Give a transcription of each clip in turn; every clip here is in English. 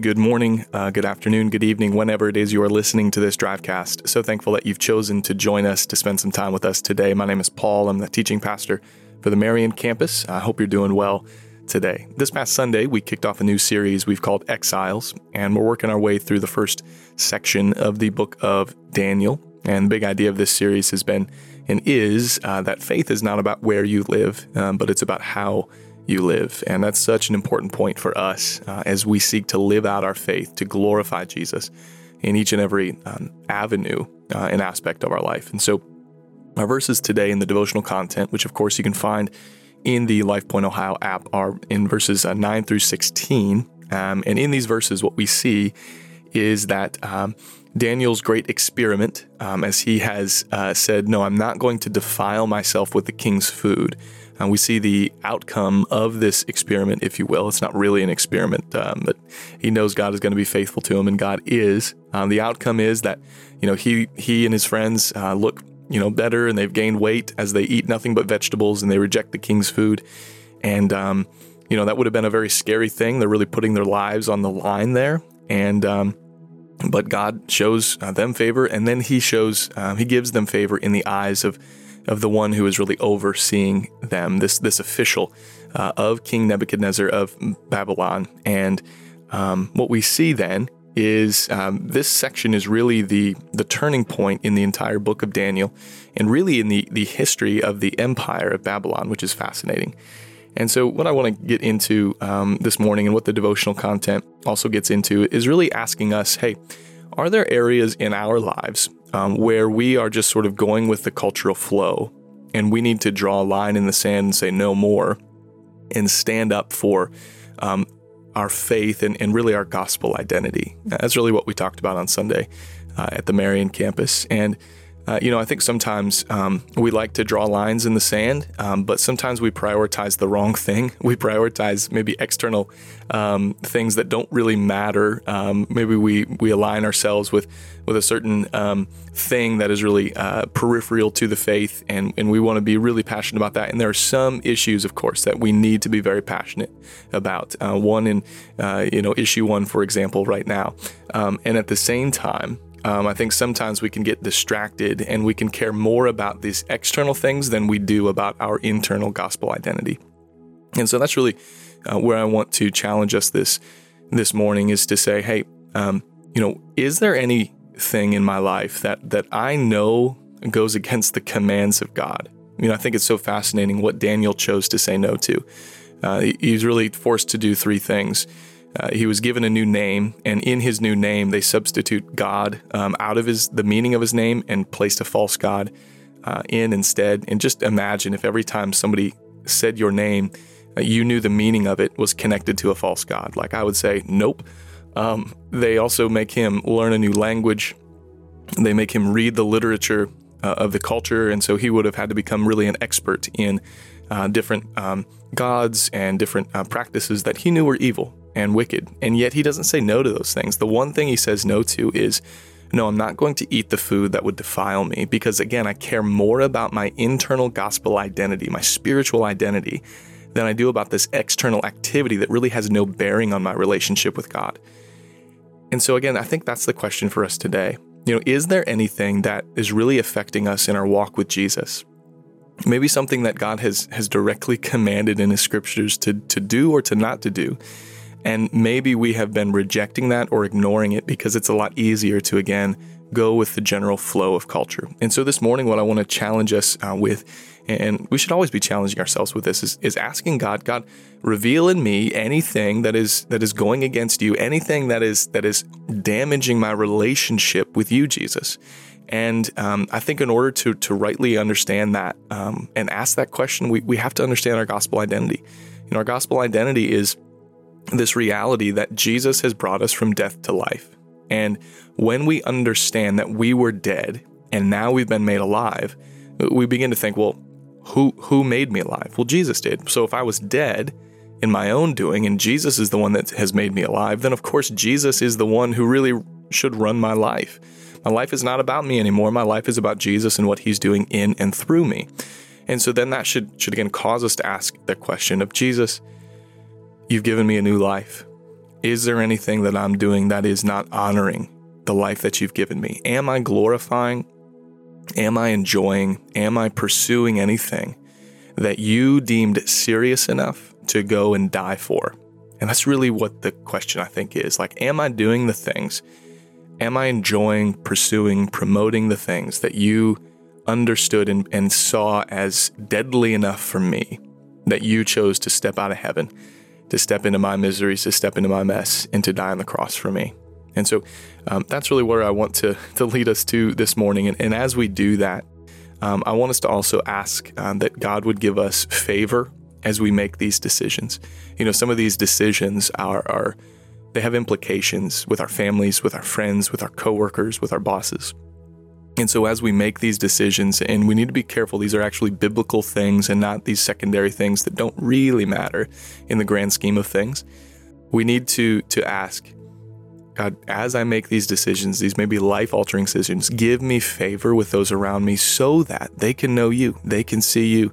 Good morning, uh, good afternoon, good evening, whenever it is you are listening to this Drivecast. So thankful that you've chosen to join us to spend some time with us today. My name is Paul. I'm the teaching pastor for the Marion campus. I hope you're doing well today. This past Sunday, we kicked off a new series we've called Exiles, and we're working our way through the first section of the book of Daniel. And the big idea of this series has been and is uh, that faith is not about where you live, um, but it's about how you live. And that's such an important point for us uh, as we seek to live out our faith, to glorify Jesus in each and every um, avenue uh, and aspect of our life. And so, our verses today in the devotional content, which of course you can find in the LifePoint Ohio app, are in verses uh, 9 through 16. Um, and in these verses, what we see is that um, Daniel's great experiment, um, as he has uh, said, No, I'm not going to defile myself with the king's food. And uh, we see the outcome of this experiment, if you will. It's not really an experiment, um, but he knows God is going to be faithful to him, and God is. Um, the outcome is that you know he he and his friends uh, look you know better, and they've gained weight as they eat nothing but vegetables, and they reject the king's food, and um, you know that would have been a very scary thing. They're really putting their lives on the line there, and um, but God shows uh, them favor, and then He shows uh, He gives them favor in the eyes of of the one who is really overseeing them, this this official uh, of King Nebuchadnezzar of Babylon. And um, what we see then is um, this section is really the the turning point in the entire book of Daniel, and really in the the history of the empire of Babylon, which is fascinating. And so, what I want to get into um, this morning, and what the devotional content also gets into, is really asking us, hey, are there areas in our lives um, where we are just sort of going with the cultural flow and we need to draw a line in the sand and say no more and stand up for um, our faith and, and, really our gospel identity. That's really what we talked about on Sunday uh, at the Marion campus. And uh, you know, I think sometimes um, we like to draw lines in the sand, um, but sometimes we prioritize the wrong thing. We prioritize maybe external um, things that don't really matter. Um, maybe we we align ourselves with with a certain um, thing that is really uh, peripheral to the faith, and and we want to be really passionate about that. And there are some issues, of course, that we need to be very passionate about. Uh, one in uh, you know issue one, for example, right now, um, and at the same time. Um, I think sometimes we can get distracted and we can care more about these external things than we do about our internal gospel identity. And so that's really uh, where I want to challenge us this this morning is to say, hey, um, you know, is there anything in my life that that I know goes against the commands of God? You know, I think it's so fascinating what Daniel chose to say no to. Uh, he's really forced to do three things. Uh, he was given a new name, and in his new name, they substitute God um, out of his the meaning of his name and placed a false god uh, in instead. And just imagine if every time somebody said your name, uh, you knew the meaning of it was connected to a false god. Like I would say, nope. Um, they also make him learn a new language. They make him read the literature uh, of the culture, and so he would have had to become really an expert in uh, different um, gods and different uh, practices that he knew were evil and wicked. And yet he doesn't say no to those things. The one thing he says no to is, no, I'm not going to eat the food that would defile me because, again, I care more about my internal gospel identity, my spiritual identity, than I do about this external activity that really has no bearing on my relationship with God. And so, again, I think that's the question for us today. You know, is there anything that is really affecting us in our walk with Jesus? Maybe something that God has has directly commanded in his scriptures to to do or to not to do and maybe we have been rejecting that or ignoring it because it's a lot easier to, again, go with the general flow of culture. And so this morning, what I want to challenge us uh, with, and we should always be challenging ourselves with this, is, is asking God, God, reveal in me anything that is that is going against you, anything that is that is damaging my relationship with you, Jesus. And um, I think in order to to rightly understand that um, and ask that question, we, we have to understand our gospel identity. You know, our gospel identity is this reality that Jesus has brought us from death to life. And when we understand that we were dead and now we've been made alive, we begin to think, well, who who made me alive? Well, Jesus did. So if I was dead in my own doing and Jesus is the one that has made me alive, then of course Jesus is the one who really should run my life. My life is not about me anymore. My life is about Jesus and what he's doing in and through me. And so then that should should again cause us to ask the question of Jesus, You've given me a new life. Is there anything that I'm doing that is not honoring the life that you've given me? Am I glorifying? Am I enjoying? Am I pursuing anything that you deemed serious enough to go and die for? And that's really what the question I think is like, am I doing the things? Am I enjoying, pursuing, promoting the things that you understood and, and saw as deadly enough for me that you chose to step out of heaven, to step into my miseries, to step into my mess, and to die on the cross for me? And so um, that's really where I want to, to lead us to this morning. And, and as we do that, um, I want us to also ask um, that God would give us favor as we make these decisions. You know, some of these decisions are, are they have implications with our families, with our friends, with our coworkers, with our bosses. And so, as we make these decisions, and we need to be careful, these are actually biblical things and not these secondary things that don't really matter in the grand scheme of things. We need to, to ask God, as I make these decisions, these may be life altering decisions, give me favor with those around me so that they can know you, they can see you,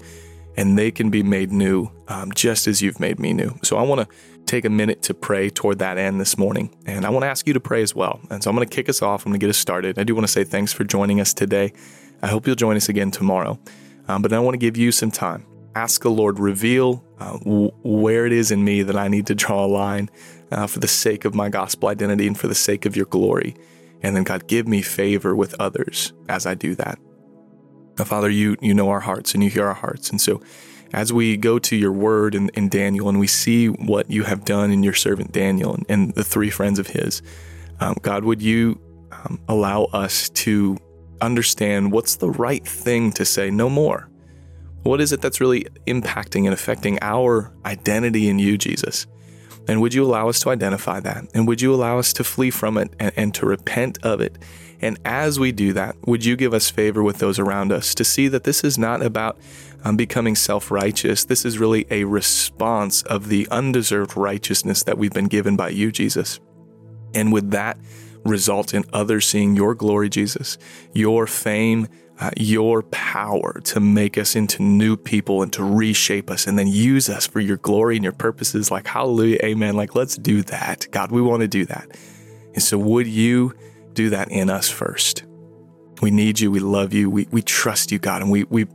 and they can be made new um, just as you've made me new. So I want to take a minute to pray toward that end this morning. And I want to ask you to pray as well. And so I'm going to kick us off. I'm going to get us started. I do want to say thanks for joining us today. I hope you'll join us again tomorrow. Um, but I want to give you some time. Ask the Lord, reveal uh, w- where it is in me that I need to draw a line uh, for the sake of my gospel identity and for the sake of your glory. And then, God, give me favor with others as I do that. Now, Father, you, you know our hearts and you hear our hearts. And so, as we go to your word in, in Daniel and we see what you have done in your servant Daniel and, and the three friends of his, um, God, would you um, allow us to understand what's the right thing to say no more? What is it that's really impacting and affecting our identity in you, Jesus? And would you allow us to identify that? And would you allow us to flee from it and, and, to repent of it? And as we do that, would you give us favor with those around us to see that this is not about um, becoming self righteous? This is really a response of the undeserved righteousness that we've been given by you, Jesus. And would that result in others seeing your glory, Jesus, your fame, uh, your power to make us into new people and to reshape us and then use us for your glory and your purposes. Like, hallelujah, amen. Like, let's do that. God, we want to do that. And so, would you do that in us first? We need you. We love you. We, we trust you, God. And we, we,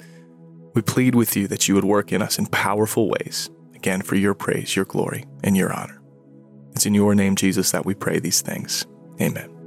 we plead with you that you would work in us in powerful ways, again, for your praise, your glory, and your honor. It's in your name, Jesus, that we pray these things. Amen.